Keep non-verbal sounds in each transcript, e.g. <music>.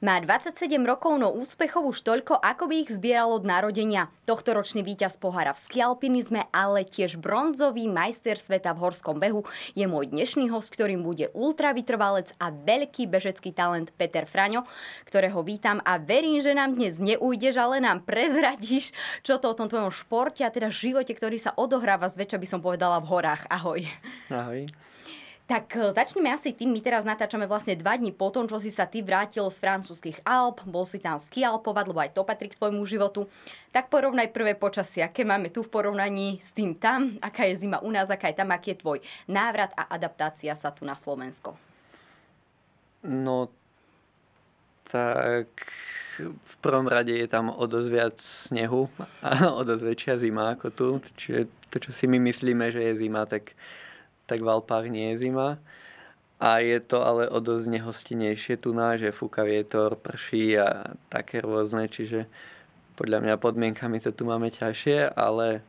Má 27 rokov, no úspechov už toľko, ako by ich zbieralo od narodenia. Tohtoročný víťaz pohára v skialpinizme, ale tiež bronzový majster sveta v horskom behu je môj dnešný host, ktorým bude ultravytrvalec a veľký bežecký talent Peter Fraňo, ktorého vítam a verím, že nám dnes neujdeš, ale nám prezradíš, čo to o tom tvojom športe a teda živote, ktorý sa odohráva zväčša by som povedala v horách. Ahoj. Ahoj. Tak e, začneme asi tým, my teraz natáčame vlastne dva dní po tom, čo si sa ty vrátil z francúzských Alp, bol si tam skialpovať, lebo aj to patrí k tvojmu životu. Tak porovnaj prvé počasie, aké máme tu v porovnaní s tým tam, aká je zima u nás, aká je tam, aký je tvoj návrat a adaptácia sa tu na Slovensko. No, tak v prvom rade je tam o dosť viac snehu a <laughs> o dosť väčšia zima ako tu. Čiže to, čo si my myslíme, že je zima, tak tak v Alpách nie je zima. A je to ale o dosť nehostinejšie tu na, že fúka vietor, prší a také rôzne, čiže podľa mňa podmienkami to tu máme ťažšie, ale,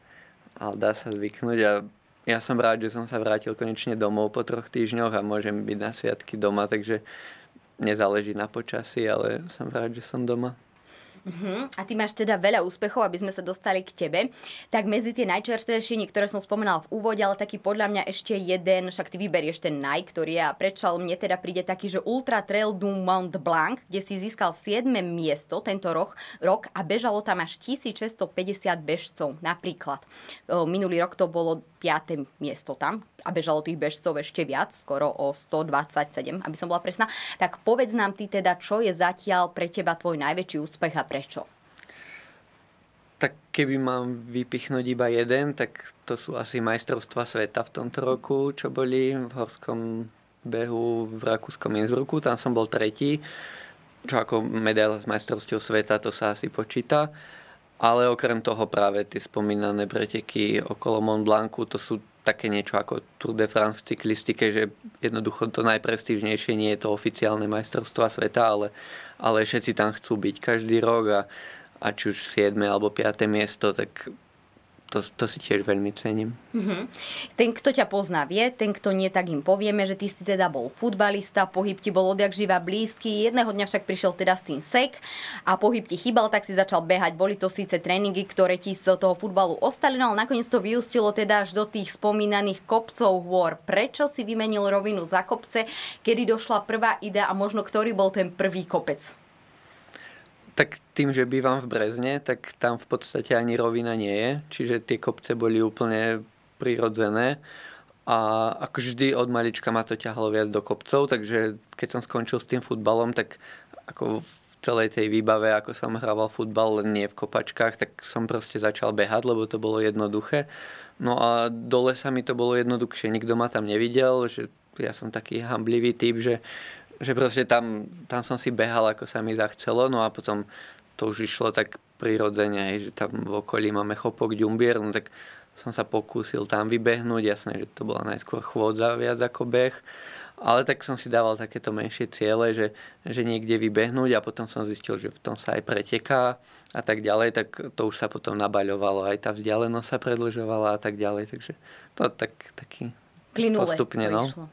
ale dá sa zvyknúť a ja som rád, že som sa vrátil konečne domov po troch týždňoch a môžem byť na sviatky doma, takže nezáleží na počasí, ale som rád, že som doma. Uh-huh. A ty máš teda veľa úspechov, aby sme sa dostali k tebe. Tak medzi tie najčerstvejšie, niektoré som spomínala v úvode, ale taký podľa mňa ešte jeden, však ty vyberieš ten naj, ktorý je a prečo mne teda príde taký, že Ultra Trail du Mont Blanc, kde si získal 7. miesto tento rok, rok a bežalo tam až 1650 bežcov napríklad. Minulý rok to bolo 5. miesto tam a bežalo tých bežcov ešte viac, skoro o 127, aby som bola presná. Tak povedz nám ty teda, čo je zatiaľ pre teba tvoj najväčší úspech a prečo? Tak keby mám vypichnúť iba jeden, tak to sú asi majstrovstva sveta v tomto roku, čo boli v horskom behu v Rakúskom Innsbrucku. Tam som bol tretí, čo ako medaila z majstrovstiev sveta, to sa asi počíta. Ale okrem toho práve tie spomínané preteky okolo Mont Blancu, to sú také niečo ako Tour de France v cyklistike, že jednoducho to najprestížnejšie nie je to oficiálne majstrovstva sveta, ale, ale všetci tam chcú byť každý rok a, a či už 7. alebo 5. miesto, tak to, to si tiež veľmi cením. Mm-hmm. Ten, kto ťa pozná, vie, ten, kto nie, tak im povieme, že ty si teda bol futbalista, pohyb ti bol odjak živa blízky, jedného dňa však prišiel teda s tým sek a pohyb ti chýbal, tak si začal behať. Boli to síce tréningy, ktoré ti z toho futbalu ostali, no ale nakoniec to vyústilo teda až do tých spomínaných kopcov hôr. Prečo si vymenil rovinu za kopce, kedy došla prvá idea a možno ktorý bol ten prvý kopec? Tak tým, že bývam v Brezne, tak tam v podstate ani rovina nie je, čiže tie kopce boli úplne prirodzené. A ako vždy od malička ma to ťahalo viac do kopcov, takže keď som skončil s tým futbalom, tak ako v celej tej výbave, ako som hrával futbal, nie v kopačkách, tak som proste začal behať, lebo to bolo jednoduché. No a dole sa mi to bolo jednoduchšie, nikto ma tam nevidel, že ja som taký hamblivý typ, že že proste tam, tam som si behal, ako sa mi zachcelo, no a potom to už išlo tak prirodzene, že tam v okolí máme chopok, ďumbier, no tak som sa pokúsil tam vybehnúť, jasné, že to bola najskôr chôdza viac ako beh, ale tak som si dával takéto menšie ciele, že, že niekde vybehnúť a potom som zistil, že v tom sa aj preteká a tak ďalej, tak to už sa potom nabaľovalo, aj tá vzdialenosť sa predlžovala a tak ďalej, takže to tak, taký Plynule postupne, no. Išlo.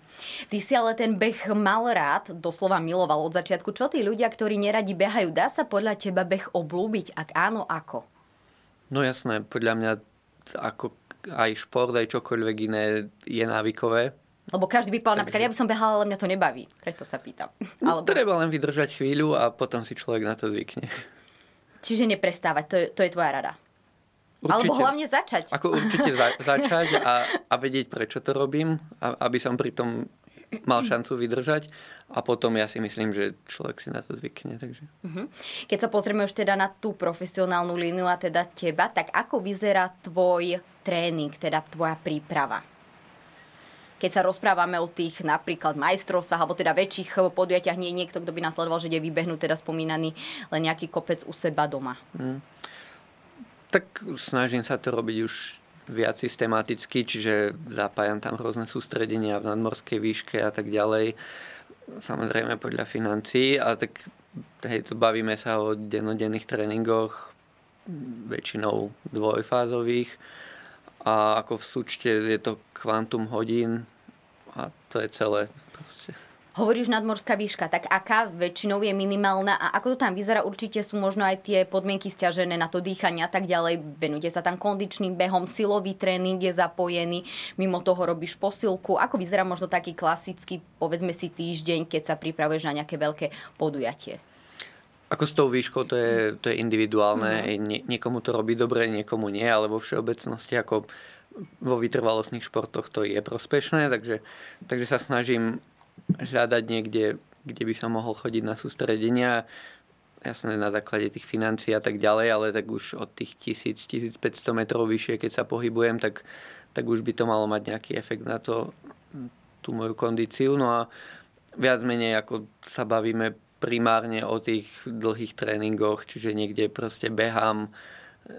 Ty si ale ten beh mal rád, doslova miloval od začiatku. Čo tí ľudia, ktorí neradi behajú, dá sa podľa teba beh oblúbiť? Ak áno, ako? No jasné, podľa mňa ako aj šport, aj čokoľvek iné je návykové. Lebo každý by povedal, Takže... napríklad, ja by som behala, ale mňa to nebaví. Preto sa pýtam. No, Alebo... Treba len vydržať chvíľu a potom si človek na to zvykne. Čiže neprestávať, to je, to je tvoja rada. Určite. Alebo hlavne začať. Ako určite za, začať a, a vedieť, prečo to robím, a, aby som pri tom mal šancu vydržať a potom ja si myslím, že človek si na to zvykne. Takže. Uh-huh. Keď sa pozrieme už teda na tú profesionálnu líniu a teda teba, tak ako vyzerá tvoj tréning, teda tvoja príprava? keď sa rozprávame o tých napríklad majstrovstvách alebo teda väčších podujatiach, nie je niekto, kto by nás sledoval, že je vybehnúť teda spomínaný len nejaký kopec u seba doma. Mm. Tak snažím sa to robiť už viac systematicky, čiže zapájam tam rôzne sústredenia v nadmorskej výške a tak ďalej samozrejme podľa financií a tak hej, to bavíme sa o dennodenných tréningoch, väčšinou dvojfázových a ako v súčte je to kvantum hodín a to je celé. Proste. Hovoríš nadmorská výška, tak aká väčšinou je minimálna a ako to tam vyzerá? Určite sú možno aj tie podmienky stiažené na to dýchanie a tak ďalej. Venujete sa tam kondičným behom, silový tréning je zapojený, mimo toho robíš posilku. Ako vyzerá možno taký klasický, povedzme si týždeň, keď sa pripravuješ na nejaké veľké podujatie? Ako s tou výškou, to je, to je individuálne. Mm-hmm. Nie, niekomu to robí dobre, niekomu nie, ale vo všeobecnosti ako vo vytrvalostných športoch to je prospešné, takže, takže sa snažím hľadať niekde, kde by sa mohol chodiť na sústredenia, jasné na základe tých financií a tak ďalej, ale tak už od tých 1000-1500 metrov vyššie, keď sa pohybujem, tak, tak už by to malo mať nejaký efekt na to, tú moju kondíciu. No a viac menej ako sa bavíme primárne o tých dlhých tréningoch, čiže niekde proste behám,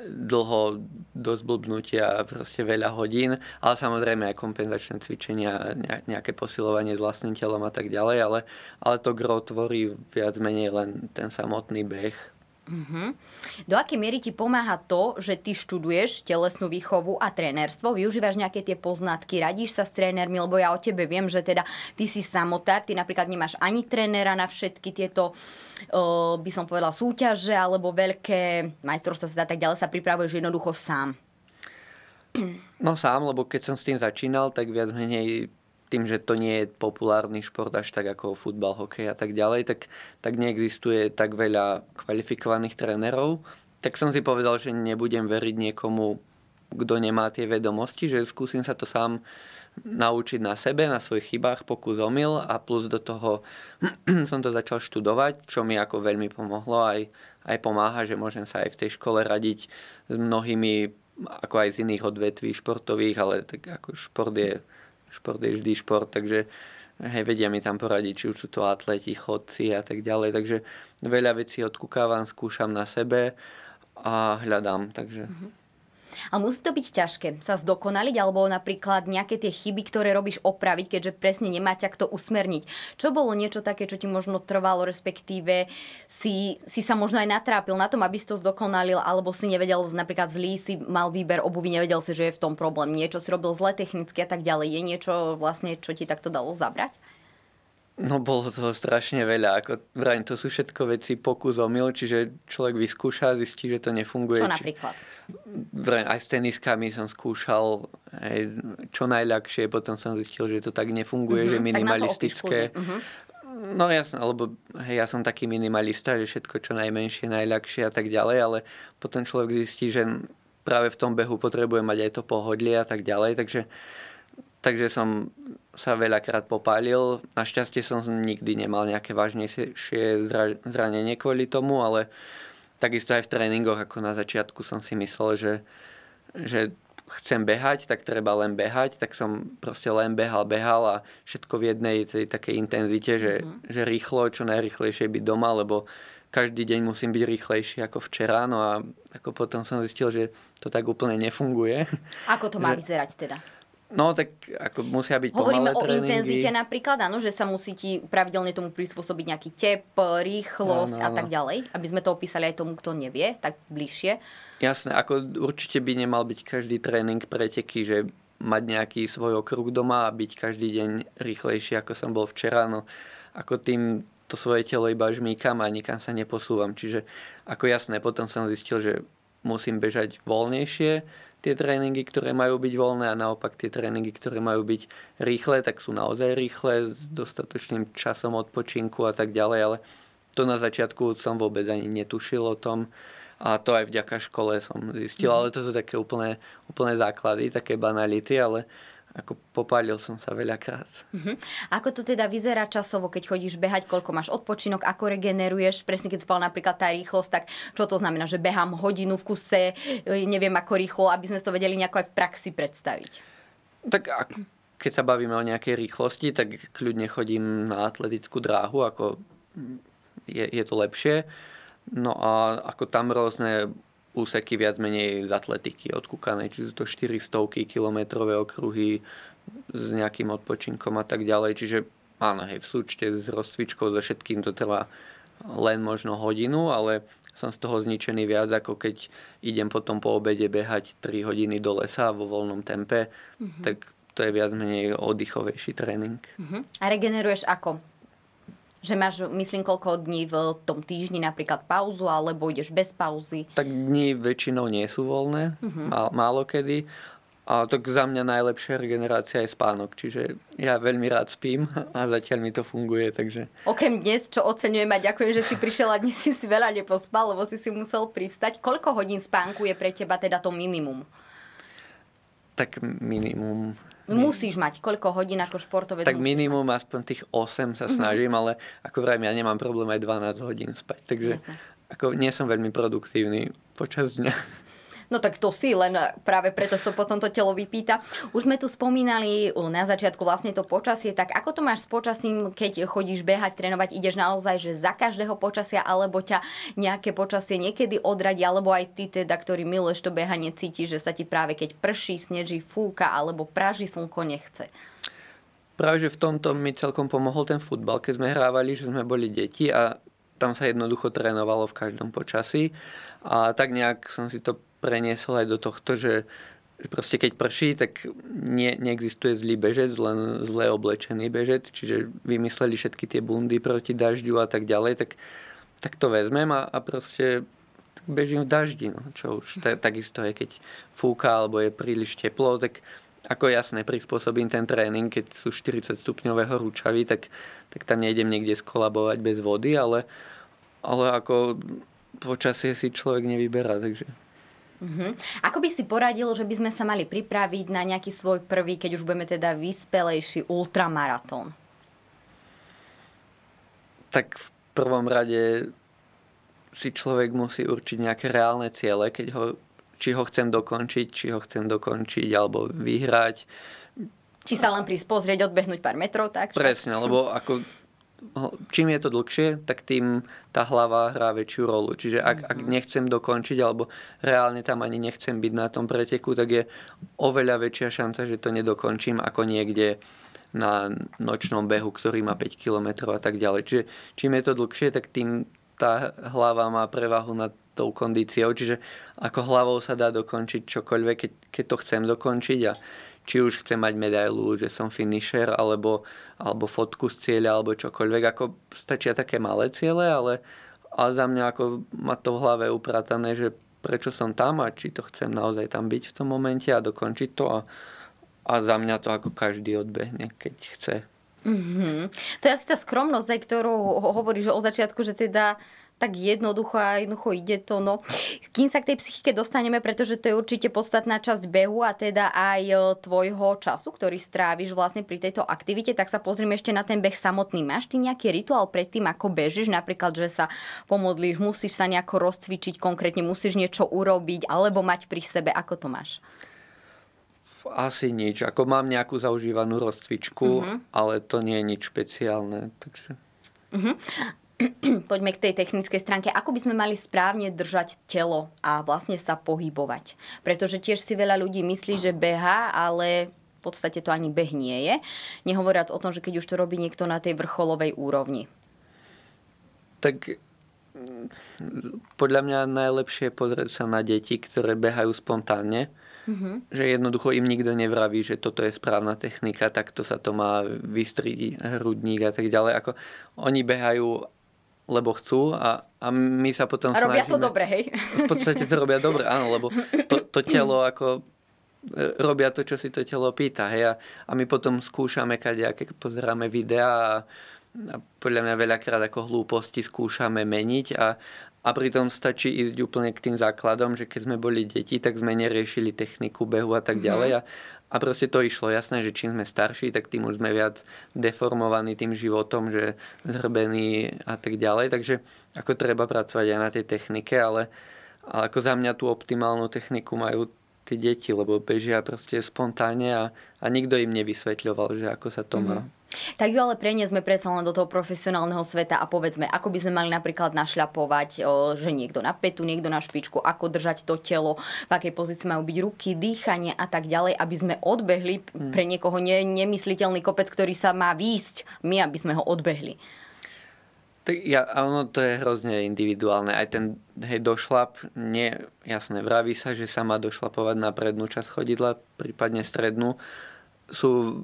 dlho do zblbnutia proste veľa hodín, ale samozrejme aj kompenzačné cvičenia, nejaké posilovanie s vlastným telom a tak ďalej, ale, ale to gro tvorí viac menej len ten samotný beh, Uh-huh. Do akej miery ti pomáha to, že ty študuješ telesnú výchovu a trénerstvo, využívaš nejaké tie poznatky, radíš sa s trénermi, lebo ja o tebe viem, že teda ty si samotár, ty napríklad nemáš ani trénera na všetky tieto, uh, by som povedala, súťaže alebo veľké majstrovstvá sa tak ďalej sa pripravuješ jednoducho sám. No sám, lebo keď som s tým začínal, tak viac menej tým, že to nie je populárny šport až tak ako futbal, hokej a tak ďalej, tak, tak neexistuje tak veľa kvalifikovaných trénerov. Tak som si povedal, že nebudem veriť niekomu, kto nemá tie vedomosti, že skúsim sa to sám naučiť na sebe, na svojich chybách, pokus omyl a plus do toho <clears throat> som to začal študovať, čo mi ako veľmi pomohlo aj, aj pomáha, že môžem sa aj v tej škole radiť s mnohými ako aj z iných odvetví športových, ale tak ako šport je šport je vždy šport, takže hej, vedia mi tam poradiť, či už sú to atleti, chodci a tak ďalej, takže veľa vecí odkúkávam, skúšam na sebe a hľadám, takže... Mm-hmm. A musí to byť ťažké sa zdokonaliť, alebo napríklad nejaké tie chyby, ktoré robíš opraviť, keďže presne nemá ťa kto usmerniť. Čo bolo niečo také, čo ti možno trvalo, respektíve si, si sa možno aj natrápil na tom, aby si to zdokonalil, alebo si nevedel, napríklad zlý si mal výber obuvy, nevedel si, že je v tom problém. Niečo si robil zle technicky a tak ďalej. Je niečo vlastne, čo ti takto dalo zabrať? No bolo toho strašne veľa. Ako, vrajím, to sú všetko veci pokus omyl, čiže človek vyskúša, zistí, že to nefunguje. Čo napríklad? Vrajím, aj s teniskami som skúšal aj, čo najľahšie, potom som zistil, že to tak nefunguje, uh-huh, že minimalistické. Uh-huh. No jasné, lebo hej, ja som taký minimalista, že všetko čo najmenšie, najľahšie a tak ďalej, ale potom človek zistí, že práve v tom behu potrebuje mať aj to pohodlie a tak ďalej, takže, takže som sa veľakrát popálil. Našťastie som nikdy nemal nejaké vážnejšie zranenie kvôli tomu, ale takisto aj v tréningoch, ako na začiatku som si myslel, že, že chcem behať, tak treba len behať, tak som proste len behal, behal a všetko v jednej tej takej intenzite, že, mm-hmm. že rýchlo, čo najrychlejšie byť doma, lebo každý deň musím byť rýchlejší ako včera, no a ako potom som zistil, že to tak úplne nefunguje. Ako to má <laughs> že... vyzerať teda? No tak ako musia byť Hovoríme o tréningy. intenzite napríklad, áno, že sa musí ti pravidelne tomu prispôsobiť nejaký tep, rýchlosť áno, áno. a tak ďalej, aby sme to opísali aj tomu, kto nevie, tak bližšie. Jasné, ako určite by nemal byť každý tréning preteky, že mať nejaký svoj okruh doma a byť každý deň rýchlejší, ako som bol včera, no ako tým to svoje telo iba žmýkam a nikam sa neposúvam. Čiže ako jasné, potom som zistil, že musím bežať voľnejšie, tie tréningy, ktoré majú byť voľné a naopak tie tréningy, ktoré majú byť rýchle, tak sú naozaj rýchle s dostatočným časom odpočinku a tak ďalej, ale to na začiatku som vôbec ani netušil o tom a to aj vďaka škole som zistil, mm. ale to sú také úplné, úplné základy, také banality, ale, ako popálil som sa veľakrát. Uh-huh. Ako to teda vyzerá časovo, keď chodíš behať, koľko máš odpočinok, ako regeneruješ, presne keď spal napríklad tá rýchlosť, tak čo to znamená, že behám hodinu v kuse, e, neviem ako rýchlo, aby sme to vedeli nejako aj v praxi predstaviť. Tak keď sa bavíme o nejakej rýchlosti, tak kľudne chodím na atletickú dráhu, ako je, je to lepšie. No a ako tam rôzne úseky viac menej z atletiky odkúkanej, či sú to 400 kilometrové okruhy s nejakým odpočinkom a tak ďalej. Čiže áno, hej, v súčte s rozcvičkou, so všetkým to trvá len možno hodinu, ale som z toho zničený viac, ako keď idem potom po obede behať 3 hodiny do lesa vo voľnom tempe, mm-hmm. tak to je viac menej oddychovejší tréning. Mm-hmm. A regeneruješ ako? Že máš, myslím, koľko dní v tom týždni napríklad pauzu, alebo ideš bez pauzy? Tak dní väčšinou nie sú voľné. Má, málo kedy. A tak za mňa najlepšia regenerácia je spánok, čiže ja veľmi rád spím <laughs> a zatiaľ mi to funguje, takže... Okrem dnes, čo oceňujem a ďakujem, že si prišiel a dnes si si veľa nepospal, lebo si si musel privstať. Koľko hodín spánku je pre teba teda to minimum? Tak minimum Musíš mať koľko hodín ako športovec? Tak minimum mať. aspoň tých 8 sa mhm. snažím, mm-hmm. ale ako vrajím, ja nemám problém aj 12 hodín spať. Takže ako nie som veľmi produktívny počas dňa. No tak to si, len práve preto to potom to telo vypýta. Už sme tu spomínali na začiatku vlastne to počasie, tak ako to máš s počasím, keď chodíš behať, trénovať, ideš naozaj, že za každého počasia, alebo ťa nejaké počasie niekedy odradí, alebo aj ty teda, ktorý miluješ to behanie, cítiš, že sa ti práve keď prší, sneží, fúka, alebo praží slnko nechce. Práve, že v tomto mi celkom pomohol ten futbal, keď sme hrávali, že sme boli deti a tam sa jednoducho trénovalo v každom počasí. A tak nejak som si to preniesol aj do tohto, že proste keď prší, tak nie, neexistuje zlý bežec, len zle oblečený bežec, čiže vymysleli všetky tie bundy proti dažďu a tak ďalej, tak, tak to vezmem a, a proste bežím v daždi, no, čo už t- takisto je, keď fúka alebo je príliš teplo, tak ako jasné, prispôsobím ten tréning, keď sú 40 stupňové horúčavy, tak, tak tam nejdem niekde skolabovať bez vody, ale, ale ako počasie si človek nevyberá, takže... Uh-huh. Ako by si poradil, že by sme sa mali pripraviť na nejaký svoj prvý, keď už budeme teda vyspelejší ultramaratón? Tak v prvom rade si človek musí určiť nejaké reálne ciele, keď ho, či ho chcem dokončiť, či ho chcem dokončiť alebo vyhrať. Či sa len prísť pozrieť, odbehnúť pár metrov, tak? Presne, lebo ako čím je to dlhšie, tak tým tá hlava hrá väčšiu rolu. Čiže ak, ak mhm. nechcem dokončiť, alebo reálne tam ani nechcem byť na tom preteku, tak je oveľa väčšia šanca, že to nedokončím ako niekde na nočnom behu, ktorý má 5 km a tak ďalej. Čiže čím je to dlhšie, tak tým tá hlava má prevahu nad tou kondíciou. Čiže ako hlavou sa dá dokončiť čokoľvek, keď, keď to chcem dokončiť a či už chcem mať medailu, že som finisher, alebo, alebo fotku z cieľa, alebo čokoľvek. Ako stačia také malé ciele, ale, ale za mňa ako má to v hlave upratané, že prečo som tam a či to chcem naozaj tam byť v tom momente a dokončiť to. A, a za mňa to ako každý odbehne, keď chce. Mm-hmm. To je asi tá skromnosť, ktorú hovoríš o začiatku, že teda tak jednoducho a jednoducho ide to. No. Kým sa k tej psychike dostaneme, pretože to je určite podstatná časť behu a teda aj e, tvojho času, ktorý stráviš vlastne pri tejto aktivite, tak sa pozrieme ešte na ten beh samotný. Máš ty nejaký rituál pred tým, ako bežíš? Napríklad, že sa pomodlíš, musíš sa nejako rozcvičiť konkrétne, musíš niečo urobiť alebo mať pri sebe. Ako to máš? Asi nič. Ako mám nejakú zaužívanú rozcvičku, uh-huh. ale to nie je nič špeciálne. Takže... Uh-huh. <clears throat> poďme k tej technickej stránke, ako by sme mali správne držať telo a vlastne sa pohybovať. Pretože tiež si veľa ľudí myslí, že beha, ale v podstate to ani beh nie je. Nehovoriac o tom, že keď už to robí niekto na tej vrcholovej úrovni. Tak podľa mňa najlepšie je pozrieť sa na deti, ktoré behajú spontánne. Mm-hmm. Že jednoducho im nikto nevraví, že toto je správna technika, takto sa to má vystriť hrudník a tak ďalej. Ako oni behajú lebo chcú a, a my sa potom a robia snažíme... to dobre, hej? V podstate to robia dobre, áno, lebo to, to telo ako e, robia to, čo si to telo pýta, hej, a, a my potom skúšame keď pozeráme videá a, a podľa mňa veľakrát ako hlúposti skúšame meniť a, a pritom stačí ísť úplne k tým základom, že keď sme boli deti, tak sme neriešili techniku behu a tak mhm. ďalej. A, a proste to išlo. Jasné, že čím sme starší, tak tým už sme viac deformovaní tým životom, že zhrbení a tak ďalej. Takže ako treba pracovať aj na tej technike, ale, ale ako za mňa tú optimálnu techniku majú tie deti, lebo bežia proste spontánne a, a nikto im nevysvetľoval, že ako sa to má. Mm-hmm. Tak ju ale preniesme predsa len do toho profesionálneho sveta a povedzme, ako by sme mali napríklad našľapovať, že niekto na petu, niekto na špičku, ako držať to telo, v akej pozícii majú byť ruky, dýchanie a tak ďalej, aby sme odbehli mm. pre niekoho ne, nemysliteľný kopec, ktorý sa má výjsť, my aby sme ho odbehli. Tak ja, ono to je hrozne individuálne. Aj ten hej, došlap, nie, jasné, vraví sa, že sa má došlapovať na prednú časť chodidla, prípadne strednú. Sú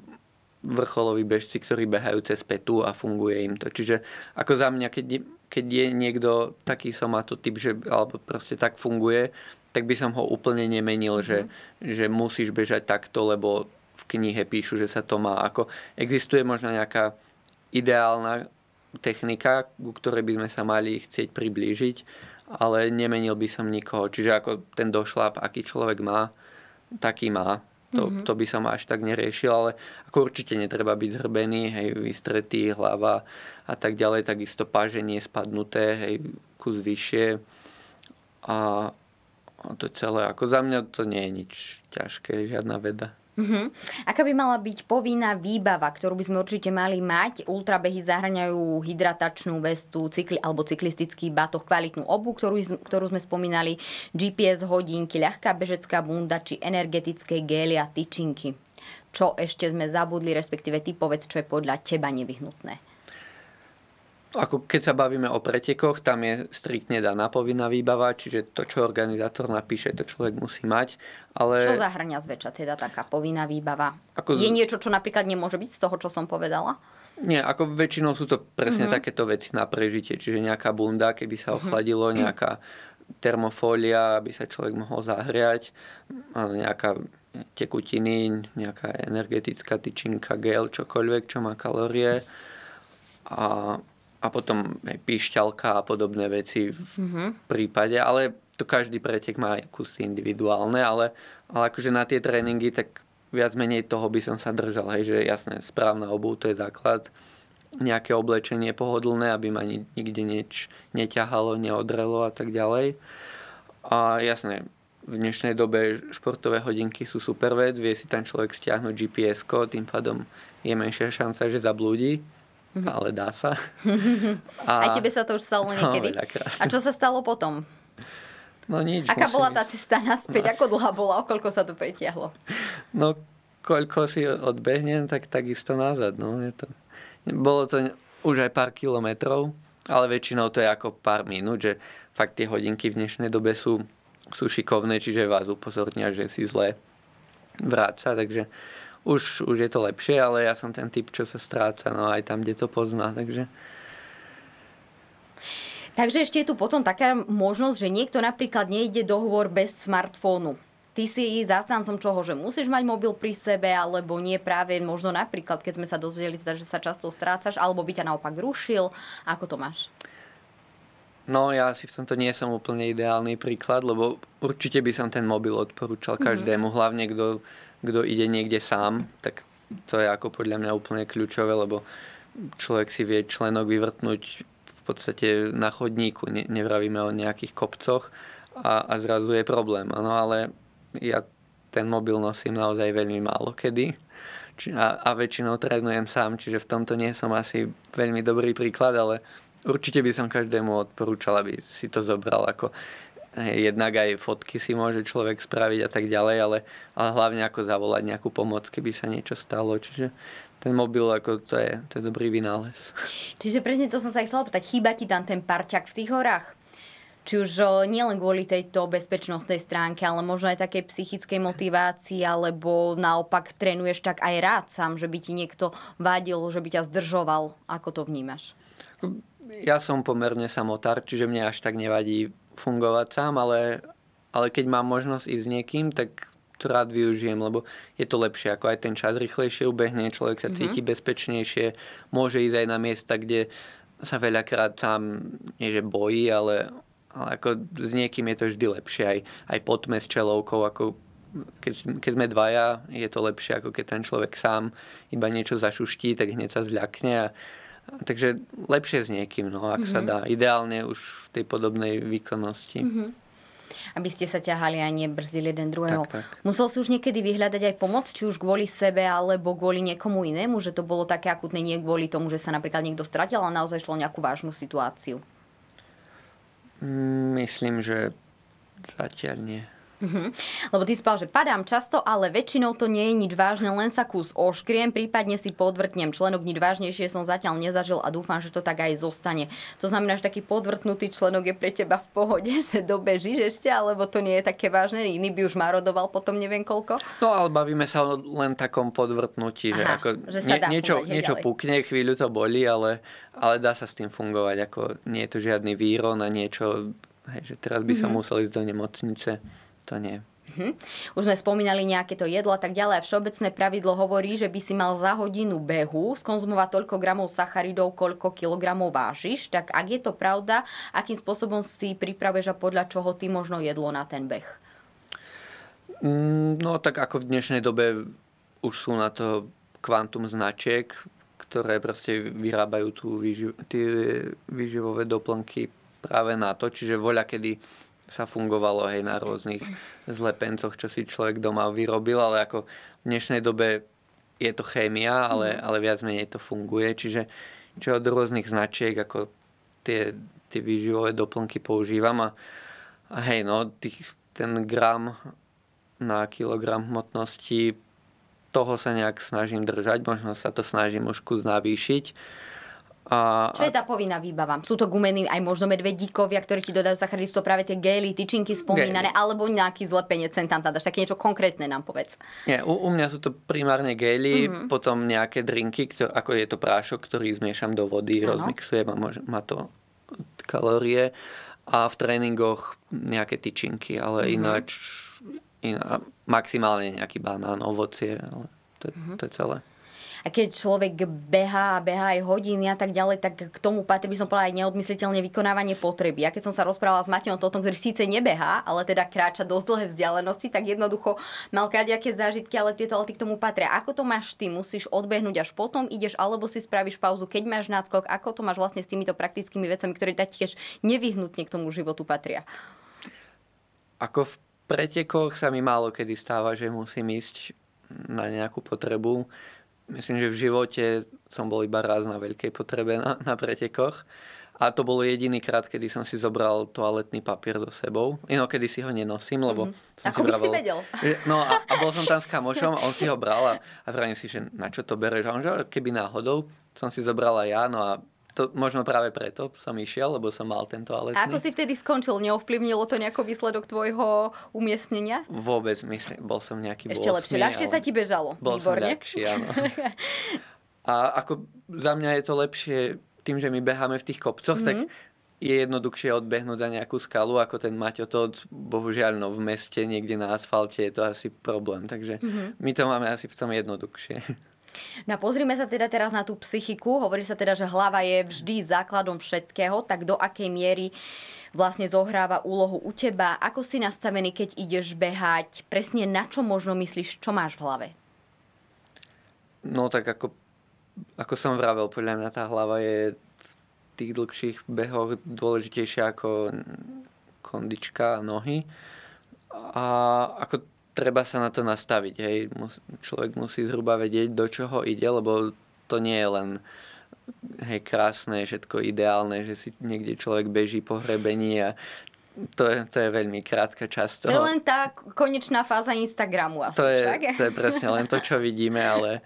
vrcholoví bežci, ktorí behajú cez petu a funguje im to. Čiže ako za mňa, keď, keď je niekto taký som má to typ, že, alebo proste tak funguje, tak by som ho úplne nemenil, že, mhm. že musíš bežať takto, lebo v knihe píšu, že sa to má. Ako existuje možno nejaká ideálna technika, ku ktorej by sme sa mali chcieť priblížiť, ale nemenil by som nikoho. Čiže ako ten došlap, aký človek má, taký má. To, mm-hmm. to by som až tak neriešil, ale ako určite netreba byť zhrbený, hej, vystretý, hlava a tak ďalej, takisto páženie spadnuté, hej, kus vyššie a, a to celé, ako za mňa to nie je nič ťažké, žiadna veda. Uh-huh. Aká by mala byť povinná výbava, ktorú by sme určite mali mať? Ultrabehy zahraňajú hydratačnú vestu cykli, alebo cyklistický batoh, kvalitnú obu, ktorú, ktorú sme spomínali, GPS hodinky, ľahká bežecká bunda či energetické gély a tyčinky. Čo ešte sme zabudli, respektíve ty povedz, čo je podľa teba nevyhnutné ako keď sa bavíme o pretekoch, tam je striktne daná povinná výbava, čiže to, čo organizátor napíše, to človek musí mať. Ale... Čo zahrania zväčša teda taká povinná výbava? Ako... Je niečo, čo napríklad nemôže byť z toho, čo som povedala? Nie, ako väčšinou sú to presne mm-hmm. takéto veci na prežitie, čiže nejaká bunda, keby sa mhm. ochladilo, mm-hmm. <clears throat> nejaká termofólia, aby sa človek mohol zahriať, nejaká tekutiny, nejaká energetická tyčinka, gel, čokoľvek, čo má kalórie. A a potom aj píšťalka a podobné veci v mm-hmm. prípade, ale to každý pretek má kusy individuálne, ale, ale akože na tie tréningy tak viac menej toho by som sa držal, hej, že jasné, správna obuv to je základ, nejaké oblečenie pohodlné, aby ma nikde nič neťahalo, neodrelo a tak ďalej. A jasné, v dnešnej dobe športové hodinky sú super vec, vie si tam človek stiahnuť gps tým pádom je menšia šanca, že zablúdi ale dá sa. A... <laughs> Aj tebe sa to už stalo niekedy? No, a čo sa stalo potom? No nič. Aká bola tá cesta naspäť? No. Ako dlhá bola? O koľko sa to pretiahlo? No, koľko si odbehnem, tak takisto nazad. No, je to... Bolo to už aj pár kilometrov, ale väčšinou to je ako pár minút, že fakt tie hodinky v dnešnej dobe sú, sú šikovné, čiže vás upozornia, že si zle vráca, takže už, už je to lepšie, ale ja som ten typ, čo sa stráca, no aj tam, kde to pozná, takže... Takže ešte je tu potom taká možnosť, že niekto napríklad nejde do hôr bez smartfónu. Ty si zástancom čoho, že musíš mať mobil pri sebe, alebo nie práve možno napríklad, keď sme sa dozvedeli, teda, že sa často strácaš, alebo by ťa naopak rušil. Ako to máš? No ja si v tomto nie som úplne ideálny príklad, lebo určite by som ten mobil odporúčal mhm. každému, mm-hmm. hlavne kto kto ide niekde sám, tak to je ako podľa mňa úplne kľúčové, lebo človek si vie členok vyvrtnúť v podstate na chodníku, ne, nevravíme o nejakých kopcoch a, a zrazu je problém. Ano, ale ja ten mobil nosím naozaj veľmi málo kedy a, a väčšinou trénujem sám, čiže v tomto nie som asi veľmi dobrý príklad, ale určite by som každému odporúčal, aby si to zobral ako jednak aj fotky si môže človek spraviť a tak ďalej, ale, ale hlavne ako zavolať nejakú pomoc, keby sa niečo stalo. Čiže ten mobil, ako to je, to je dobrý vynález. <laughs> Čiže presne to som sa chcela pýtať, chýba ti tam ten parťak v tých horách? Či už nielen kvôli tejto bezpečnostnej stránke, ale možno aj takej psychickej motivácii, alebo naopak trénuješ tak aj rád sám, že by ti niekto vadil, že by ťa zdržoval. Ako to vnímaš? Ja som pomerne samotár, čiže mne až tak nevadí fungovať sám, ale, ale keď mám možnosť ísť s niekým, tak to rád využijem, lebo je to lepšie, ako aj ten čas rýchlejšie ubehne, človek sa mm-hmm. cíti bezpečnejšie, môže ísť aj na miesta, kde sa veľakrát sám, nie že bojí, ale, ale ako s niekým je to vždy lepšie, aj, aj potme s čelovkou, ako keď, keď sme dvaja, je to lepšie, ako keď ten človek sám iba niečo zašuští, tak hneď sa zľakne a takže lepšie s niekým, no, ak mm-hmm. sa mhm. dá. Ideálne už v tej podobnej výkonnosti. Mm-hmm aby ste sa ťahali a nebrzdili jeden druhého. Tak, tak. Musel si už niekedy vyhľadať aj pomoc, či už kvôli sebe alebo kvôli niekomu inému, že to bolo také akutné nie kvôli tomu, že sa napríklad niekto stratil, ale naozaj šlo nejakú vážnu situáciu. Myslím, že zatiaľ nie. Uh-huh. Lebo ty spal, že padám často, ale väčšinou to nie je nič vážne, len sa kus oškriem, prípadne si podvrtnem členok, nič vážnejšie som zatiaľ nezažil a dúfam, že to tak aj zostane. To znamená, že taký podvrtnutý členok je pre teba v pohode, <laughs> že dobežíš ešte, alebo to nie je také vážne, iný by už marodoval potom neviem koľko? No ale bavíme sa len takom podvrtnutí, že, Aha, ako že sa dá niečo, fungovať, niečo pukne, chvíľu to boli, ale, ale dá sa s tým fungovať, ako nie je to žiadny víron a niečo, hej, že teraz by mm-hmm. sa musel ísť do nemocnice, to nie. Uh-huh. Už sme spomínali nejaké to jedlo a tak ďalej. Všeobecné pravidlo hovorí, že by si mal za hodinu behu skonzumovať toľko gramov sacharidov, koľko kilogramov vážiš. Tak ak je to pravda, akým spôsobom si pripravuješ a podľa čoho ty možno jedlo na ten beh? Mm, no tak ako v dnešnej dobe už sú na to kvantum značiek, ktoré proste vyrábajú tú výživ, tie výživové doplnky práve na to. Čiže voľa, kedy sa fungovalo hej, na rôznych zlepencoch, čo si človek doma vyrobil, ale ako v dnešnej dobe je to chémia, ale, mhm. ale viac menej to funguje. Čiže, čiže od rôznych značiek, ako tie, tie výživové doplnky používam a, a hej, no, tých, ten gram na kilogram hmotnosti, toho sa nejak snažím držať, možno sa to snažím už kus navýšiť a, Čo je tá povinná výbava? Sú to gumeny aj možno medvedíkovia, ktorí ti dodajú sacharidy, sú to práve tie gely, tyčinky spomínané, gely. alebo nejaký zlepenie tam dáš, také niečo konkrétne nám povedz. Nie, u, u mňa sú to primárne gely, mm-hmm. potom nejaké drinky, ktor- ako je to prášok, ktorý zmiešam do vody, ano. rozmixujem a môže, má to kalórie a v tréningoch nejaké tyčinky, ale mm-hmm. ináč iná, maximálne nejaký banán, ovocie, ale to, mm-hmm. to je celé. A keď človek behá, behá aj hodiny a tak ďalej, tak k tomu patrí by som povedala aj neodmysliteľne vykonávanie potreby. A keď som sa rozprávala s Matejom o tom, ktorý síce nebehá, ale teda kráča dosť dlhé vzdialenosti, tak jednoducho mal kadejaké zážitky, ale tieto ale k tomu patria. Ako to máš ty? Musíš odbehnúť až potom ideš, alebo si spravíš pauzu, keď máš náskok? Ako to máš vlastne s týmito praktickými vecami, ktoré tiež nevyhnutne k tomu životu patria? Ako v pretekoch sa mi málo kedy stáva, že musím ísť na nejakú potrebu Myslím, že v živote som bol iba raz na veľkej potrebe na, na pretekoch. A to bolo jediný krát, kedy som si zobral toaletný papier so sebou. Inokedy si ho nenosím, lebo mm-hmm. som Ako si by si vedel. No a, a bol som tam s kamošom, on si ho bral a, a vravím si, že na čo to bereš? A on že keby náhodou som si zobrala ja, no a to možno práve preto som išiel, lebo som mal tento toaletný. A ako si vtedy skončil? Neovplyvnilo to nejako výsledok tvojho umiestnenia? Vôbec, myslím, bol som nejaký Ešte 8, lepšie. Ľahšie sa ti bežalo. Bol Výborne. som ľahší, áno. <laughs> A ako za mňa je to lepšie tým, že my beháme v tých kopcoch, mm-hmm. tak mhm. je jednoduchšie odbehnúť za nejakú skalu, ako ten Maťo to, bohužiaľ, no v meste, niekde na asfalte je to asi problém. Takže mm-hmm. my to máme asi v tom jednoduchšie. No pozrime sa teda teraz na tú psychiku. Hovorí sa teda, že hlava je vždy základom všetkého, tak do akej miery vlastne zohráva úlohu u teba? Ako si nastavený, keď ideš behať? Presne na čo možno myslíš, čo máš v hlave? No tak ako, ako som vravel, podľa mňa tá hlava je v tých dlhších behoch dôležitejšia ako kondička a nohy. A ako treba sa na to nastaviť. Hej. Človek musí zhruba vedieť, do čoho ide, lebo to nie je len hej, krásne, všetko ideálne, že si niekde človek beží po hrebení a to je, to je veľmi krátka časť toho. To je len tá konečná fáza Instagramu asi, to je, však? To je presne len to, čo vidíme, ale,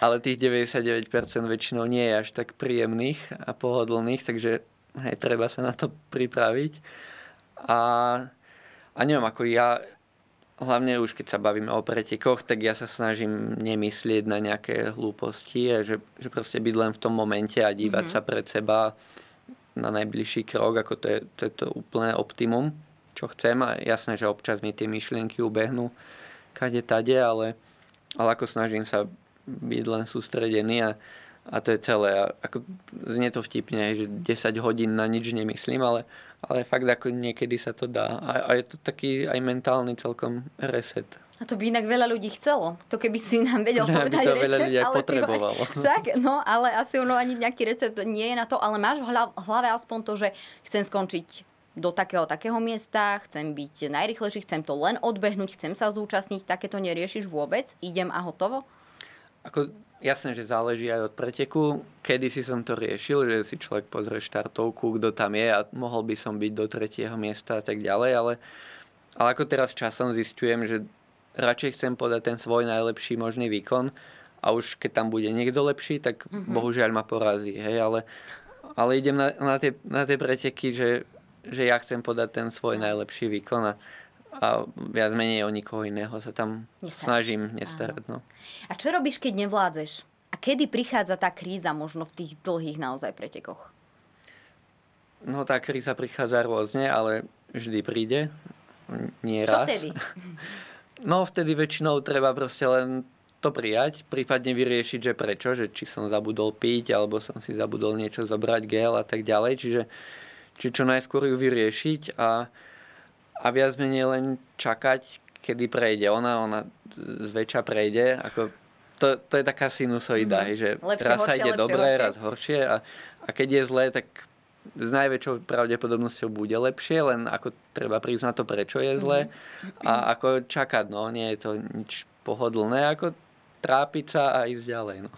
ale tých 99% väčšinou nie je až tak príjemných a pohodlných, takže hej, treba sa na to pripraviť. A, a neviem, ako ja, hlavne už keď sa bavíme o pretekoch, tak ja sa snažím nemyslieť na nejaké hlúposti a že, že proste byť len v tom momente a dívať mm-hmm. sa pred seba na najbližší krok, ako to je, to je to úplné optimum, čo chcem a jasné, že občas mi tie myšlienky ubehnú kade tade, ale, ale ako snažím sa byť len sústredený a, a to je celé. A ako, znie to vtipne, že 10 hodín na nič nemyslím, ale, ale fakt ako niekedy sa to dá. A, a je to taký aj mentálny celkom reset. A to by inak veľa ľudí chcelo. To keby si nám vedel <laughs> Ne, povedať to recept. veľa ľudí ale ty potrebovalo. máš- <laughs> Však, no, ale asi ono ani nejaký recept nie je na to, ale máš v hlav- hlave aspoň to, že chcem skončiť do takého takého miesta, chcem byť najrychlejší, chcem to len odbehnúť, chcem sa zúčastniť, takéto neriešiš vôbec, idem a hotovo? Ako, jasné, že záleží aj od preteku. Kedy si som to riešil, že si človek pozrie štartovku, kto tam je a mohol by som byť do tretieho miesta a tak ďalej, ale, ale ako teraz časom zistujem, že radšej chcem podať ten svoj najlepší možný výkon a už keď tam bude niekto lepší, tak mm-hmm. bohužiaľ ma porazí, hej, ale, ale idem na, na, tie, na tie preteky, že, že ja chcem podať ten svoj najlepší výkon a, a viac menej o nikoho iného sa tam Nestaráš. snažím nestarať. No. A čo robíš, keď nevládzeš? A kedy prichádza tá kríza možno v tých dlhých naozaj pretekoch? No tá kríza prichádza rôzne, ale vždy príde. Nie Čo raz. vtedy? <laughs> No vtedy väčšinou treba proste len to prijať, prípadne vyriešiť, že prečo, že či som zabudol piť, alebo som si zabudol niečo zobrať, gel a tak ďalej. Čiže, či čo najskôr ju vyriešiť a, a viac menej len čakať, kedy prejde. Ona, ona zväčša prejde. Ako, to, to je taká sinusoida, mm-hmm. že Lepšie, raz sa ide lepšie, dobre, horšie. raz horšie a, a keď je zlé, tak s najväčšou pravdepodobnosťou bude lepšie, len ako treba na to, prečo je zlé a ako čakať, no, nie je to nič pohodlné, ako trápiť sa a ísť ďalej, no.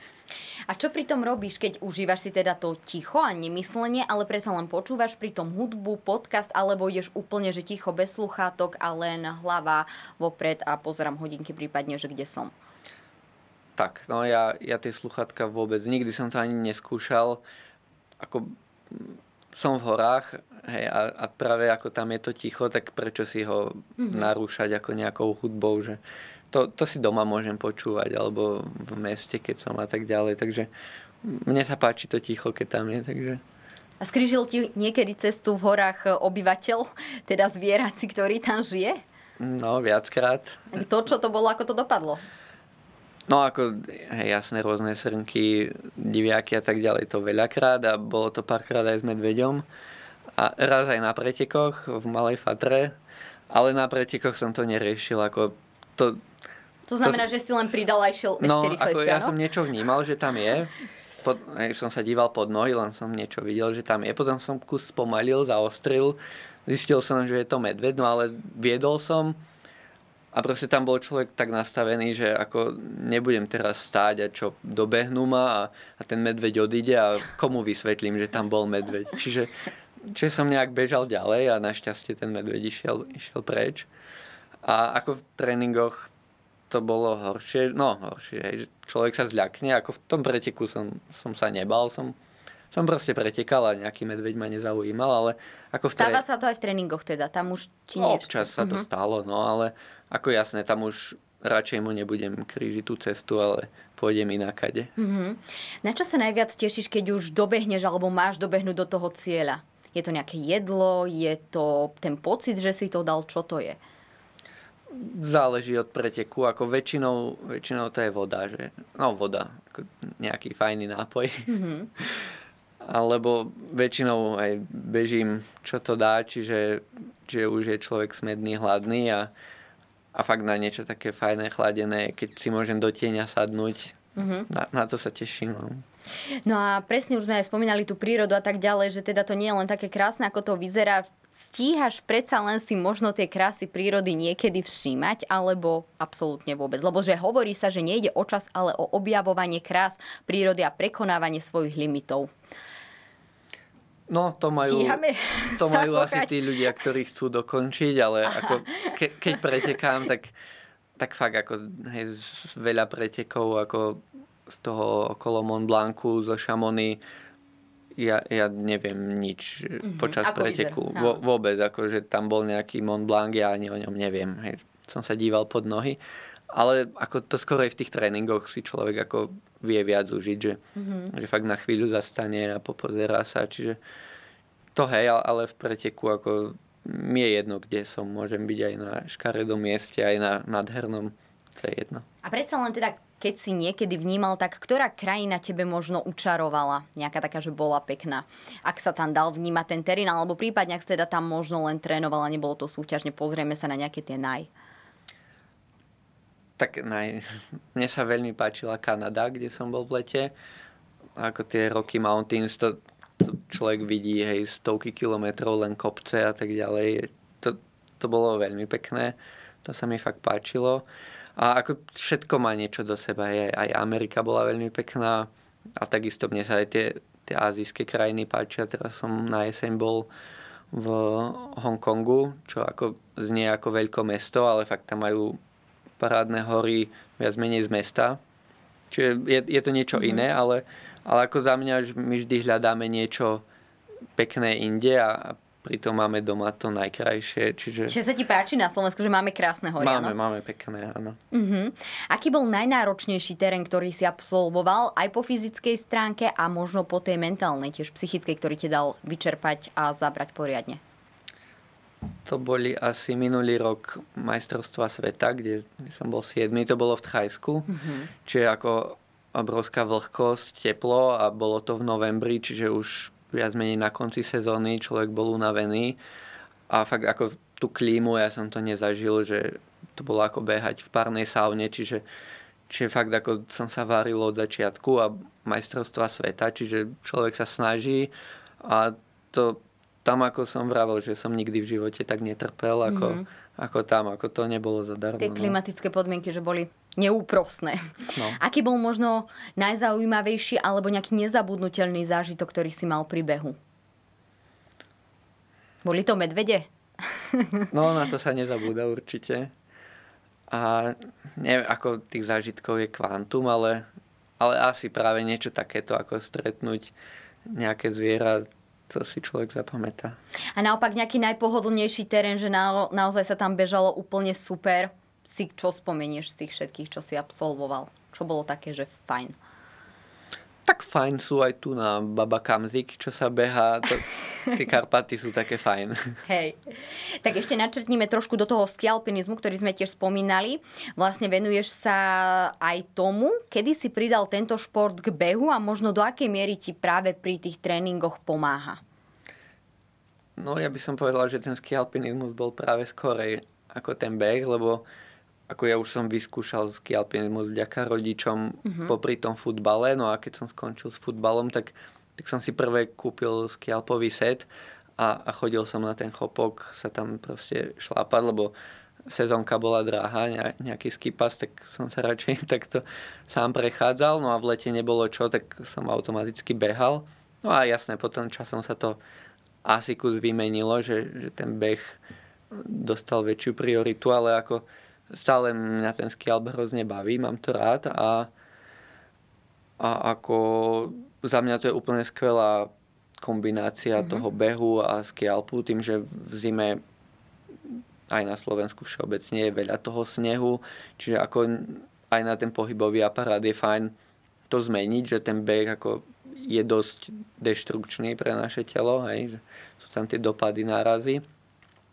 A čo pri tom robíš, keď užívaš si teda to ticho a nemyslenie, ale predsa len počúvaš pri tom hudbu, podcast, alebo ideš úplne, že ticho bez sluchátok a len hlava vopred a pozerám hodinky prípadne, že kde som. Tak, no ja, ja tie sluchatka vôbec, nikdy som to ani neskúšal, ako mm, som v horách, hej, a, a práve ako tam je to ticho, tak prečo si ho mm-hmm. narúšať ako nejakou hudbou, že to, to si doma môžem počúvať, alebo v meste, keď som a tak ďalej, takže mne sa páči to ticho, keď tam je, takže... A skrížil ti niekedy cestu v horách e, obyvateľ, teda zvieraci, ktorý tam žije? No, viackrát. To, čo to bolo, ako to dopadlo? No ako, hej, jasné, rôzne srnky, diviaky a tak ďalej, to veľakrát a bolo to párkrát aj s medveďom. A raz aj na pretekoch v Malej Fatre, ale na pretekoch som to neriešil, ako to... To znamená, že si len pridal a išiel No, ešte ako rýchlejšie, ja áno? som niečo vnímal, že tam je, pod, hej, som sa díval pod nohy, len som niečo videl, že tam je, potom som kus spomalil, zaostril, zistil som, že je to medveď, no ale viedol som, a proste tam bol človek tak nastavený, že ako nebudem teraz stáť a čo dobehnú ma a, a ten medveď odíde a komu vysvetlím, že tam bol medveď. Čiže, čiže som nejak bežal ďalej a našťastie ten medveď išiel, išiel preč. A ako v tréningoch to bolo horšie, no horšie, hej, človek sa zľakne, ako v tom preteku som, som sa nebal, som, som proste pretekal a nejaký medveď ma nezaujímal, ale ako v tre- Stáva sa to aj v tréningoch teda, tam už ti nie Občas sa to stalo, no ale ako jasné, tam už radšej mu nebudem krížiť tú cestu, ale pôjdem inakade. Mhm. Na čo sa najviac tešíš, keď už dobehneš alebo máš dobehnúť do toho cieľa? Je to nejaké jedlo? Je to ten pocit, že si to dal? Čo to je? Záleží od preteku, ako väčšinou, väčšinou to je voda, že, no voda, ako nejaký fajný nápoj. <laughs> Alebo väčšinou aj bežím, čo to dá, čiže, čiže už je človek smedný, hladný a, a fakt na niečo také fajné, chladené, keď si môžem do tieňa sadnúť, na, na to sa teším. No. No a presne už sme aj spomínali tú prírodu a tak ďalej, že teda to nie je len také krásne, ako to vyzerá. Stíhaš predsa len si možno tie krásy prírody niekedy všímať, alebo absolútne vôbec? Lebo že hovorí sa, že nejde o čas, ale o objavovanie krás prírody a prekonávanie svojich limitov. No, to majú, Stíhame to majú asi kochať? tí ľudia, ktorí chcú dokončiť, ale ako ke, keď pretekám, tak, tak fakt ako hej, veľa pretekov ako z toho okolo Mont Blancu, zo Šamony, ja, ja neviem nič počas Mhm. Ako preteku. vyzerá, Vo, vôbec, ako že tam bol nejaký Mont Blanc, ja ani o ňom neviem. Hej. Som sa díval pod nohy. Ale ako to skoro aj v tých tréningoch si človek ako vie viac užiť, že, Mhm. že fakt na chvíľu zastane a popozerá sa. Čiže to hej, ale- ale v preteku ako mi je jedno, kde som. Môžem byť aj na škaredom mieste, aj na nádhernom. To je jedno. A predsa len teda keď si niekedy vnímal, tak ktorá krajina tebe možno učarovala? Nejaká taká, že bola pekná. Ak sa tam dal vnímať ten terén, alebo prípadne, ak teda tam možno len trénovala, nebolo to súťažne, pozrieme sa na nejaké tie naj. Tak naj... <laughs> mne sa veľmi páčila Kanada, kde som bol v lete. Ako tie Rocky Mountains, to, to človek vidí, hej, stovky kilometrov, len kopce a tak ďalej. To, to bolo veľmi pekné. To sa mi fakt páčilo. A ako všetko má niečo do seba. Aj, aj Amerika bola veľmi pekná a takisto mne sa aj tie, tie azijské krajiny páčia. Teraz som na jeseň bol v Hongkongu, čo ako znie ako veľké mesto, ale fakt tam majú parádne hory viac menej z mesta. Čiže je, je to niečo mm-hmm. iné, ale, ale ako za mňa my vždy hľadáme niečo pekné inde a pritom máme doma to najkrajšie. Čiže... Čiže sa ti páči na Slovensku, že máme krásne hory, Máme, áno? máme pekné, áno. Uh-huh. Aký bol najnáročnejší terén, ktorý si absolvoval aj po fyzickej stránke a možno po tej mentálnej, tiež psychickej, ktorý ti dal vyčerpať a zabrať poriadne? To boli asi minulý rok majstrovstva sveta, kde som bol 7. To bolo v Thajsku. Uh-huh. Čiže ako obrovská vlhkosť, teplo a bolo to v novembri, čiže už viac menej na konci sezóny človek bol unavený a fakt ako tú klímu ja som to nezažil, že to bolo ako behať v párnej saune, čiže, čiže fakt ako som sa varil od začiatku a majstrovstva sveta, čiže človek sa snaží a to tam ako som vravel, že som nikdy v živote tak netrpel ako, mm-hmm. ako tam, ako to nebolo zadarmo. Tie no. klimatické podmienky, že boli neúprosné. No. Aký bol možno najzaujímavejší alebo nejaký nezabudnutelný zážitok, ktorý si mal pri behu? Boli to medvede? <laughs> No, na to sa nezabúda určite. A neviem, ako tých zážitkov je kvantum, ale, ale asi práve niečo takéto, ako stretnúť nejaké zviera, co si človek zapamätá. A naopak nejaký najpohodlnejší terén, že na, naozaj sa tam bežalo úplne super si čo spomenieš z tých všetkých, čo si absolvoval? Čo bolo také, že fajn? Tak fajn sú aj tu na Baba Kamzik, čo sa beha. To, tie <laughs> Karpaty sú také fajn. Hej. Tak ešte načrtníme trošku do toho skialpinizmu, ktorý sme tiež spomínali. Vlastne venuješ sa aj tomu, kedy si pridal tento šport k behu a možno do akej miery ti práve pri tých tréningoch pomáha? No ja by som povedal, že ten skialpinizmus bol práve skorej ako ten beh, lebo ako ja už som vyskúšal ski alpinizmus vďaka rodičom uh-huh. popri tom futbale, no a keď som skončil s futbalom, tak, tak som si prvé kúpil skialpový set a, a chodil som na ten chopok sa tam proste šlápať, lebo sezónka bola drahá, nejaký skipas, tak som sa radšej <laughs> takto sám prechádzal, no a v lete nebolo čo, tak som automaticky behal. No a jasné, potom časom sa to asi kus vymenilo, že, že ten beh dostal väčšiu prioritu, ale ako stále mňa ten skialp hrozne baví, mám to rád a, a ako za mňa to je úplne skvelá kombinácia mm-hmm. toho behu a skialpu, tým, že v zime aj na Slovensku všeobecne je veľa toho snehu, čiže ako aj na ten pohybový aparát je fajn to zmeniť, že ten beh ako je dosť deštrukčný pre naše telo, hej, sú tam tie dopady nárazy.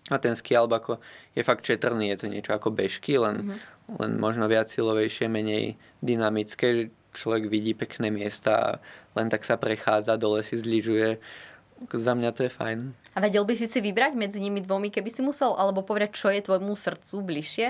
A ten skialb ako je fakt četrný, je to niečo ako bežky, len, mm-hmm. len možno viac silovejšie, menej dynamické, že človek vidí pekné miesta a len tak sa prechádza, dole si zližuje. Za mňa to je fajn. A vedel by si si vybrať medzi nimi dvomi, keby si musel, alebo povedať, čo je tvojmu srdcu bližšie?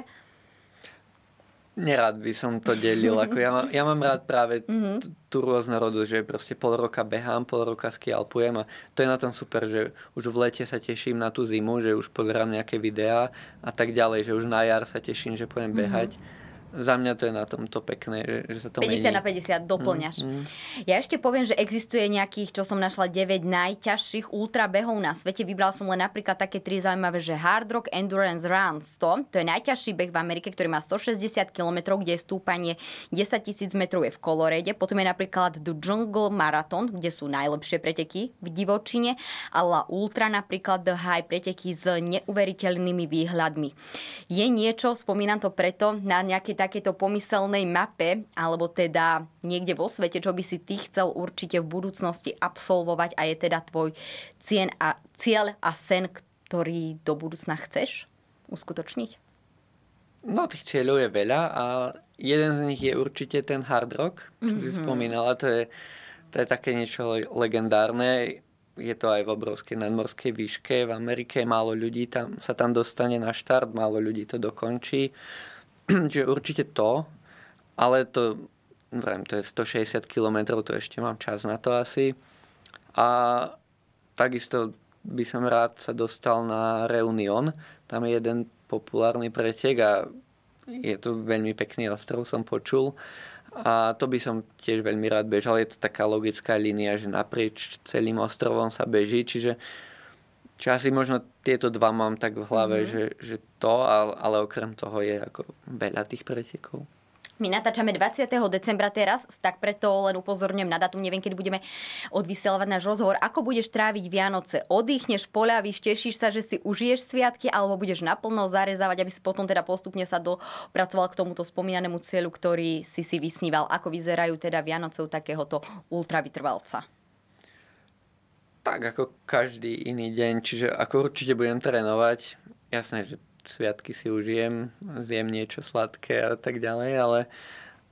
Nerad by som to delil. Ako ja, mám, ja mám rád práve mm-hmm. tú rôznorodosť, že proste pol roka behám, pol roka skialpujem a to je na tom super, že už v lete sa teším na tú zimu, že už pozerám nejaké videá a tak ďalej, že už na jar sa teším, že pôjdem mm-hmm. Za mňa to je na tomto pekné, že, že sa to 50 mení. na 50 doplňaš. Mm, mm. Ja ešte poviem, že existuje nejakých, čo som našla 9 najťažších ultrabehov na svete. Vybral som len napríklad také tri zaujímavé, že Hard Rock Endurance Run 100, to je najťažší beh v Amerike, ktorý má 160 km, kde je stúpanie 10 tisíc metrov je v Kolorede. Potom je napríklad The Jungle Marathon, kde sú najlepšie preteky v divočine. A La Ultra napríklad The High preteky s neuveriteľnými výhľadmi. Je niečo, spomínam to preto, na nejaké takéto pomyselnej mape, alebo teda niekde vo svete, čo by si ty chcel určite v budúcnosti absolvovať a je teda tvoj cien a, cieľ a sen, ktorý do budúcna chceš uskutočniť? No tých cieľov je veľa a jeden z nich je určite ten hard rock, čo mm-hmm. si mhm. spomínala. To je, to je také niečo legendárne. Je to aj v obrovskej nadmorskej výške. V Amerike málo ľudí tam, sa tam dostane na štart, málo ľudí to dokončí. <clears throat> Čiže určite to, ale to, vrajím, to je 160 km, to ešte mám čas na to asi. A takisto by som rád sa dostal na Reunion. Tam je jeden populárny pretek a je to veľmi pekný ostrov, som počul. A to by som tiež veľmi rád bežal. Je to taká logická línia, že naprieč celým ostrovom sa beží, čiže čiže asi možno tieto dva mám tak v hlave, mm-hmm. že, že to, ale okrem toho je ako veľa tých pretekov. My natáčame 20. decembra teraz, tak preto len upozorňujem na datum, neviem, kedy budeme odvysielať náš rozhovor. Ako budeš tráviť Vianoce? Oddychneš, poľavíš, tešíš sa, že si užiješ sviatky, alebo budeš naplno zarezávať, aby si potom teda postupne sa dopracoval k tomuto spomínanému cieľu, ktorý si si vysníval. Ako vyzerajú teda Vianoce u takéhoto ultravytrvalca? Tak ako každý iný deň, čiže ako určite budem trénovať. Jasné, že sviatky si užijem, zjem niečo sladké a tak ďalej, ale,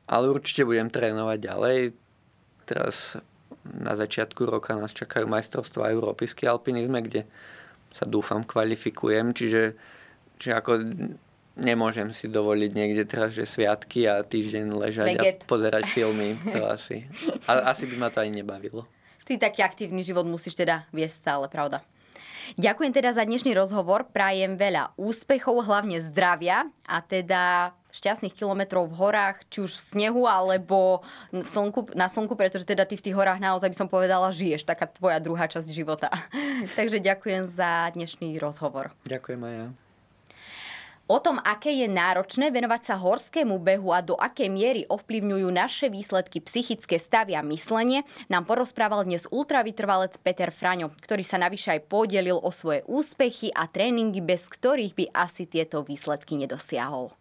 ale určite budem trénovať ďalej. Teraz na začiatku roka nás čakajú majstrovstvá Európy v alpinizme, kde sa dúfam kvalifikujem, čiže, čiže ako nemôžem si dovoliť niekde teraz, že sviatky a týždeň ležať Veget. a pozerať filmy. To <laughs> asi, a, asi by ma to ani nebavilo. Ty taký aktívny život musíš teda viesť stále, pravda? Ďakujem teda za dnešný rozhovor, prajem veľa úspechov, hlavne zdravia a teda šťastných kilometrov v horách, či už v snehu alebo v slnku, na slnku, pretože teda ty v tých horách naozaj by som povedala žiješ, taká tvoja druhá časť života. <laughs> Takže ďakujem za dnešný rozhovor. Ďakujem aj ja. O tom, aké je náročné venovať sa horskému behu a do akej miery ovplyvňujú naše výsledky psychické stavy a myslenie, nám porozprával dnes ultravytrvalec Peter Fraňo, ktorý sa navyše aj podelil o svoje úspechy a tréningy, bez ktorých by asi tieto výsledky nedosiahol.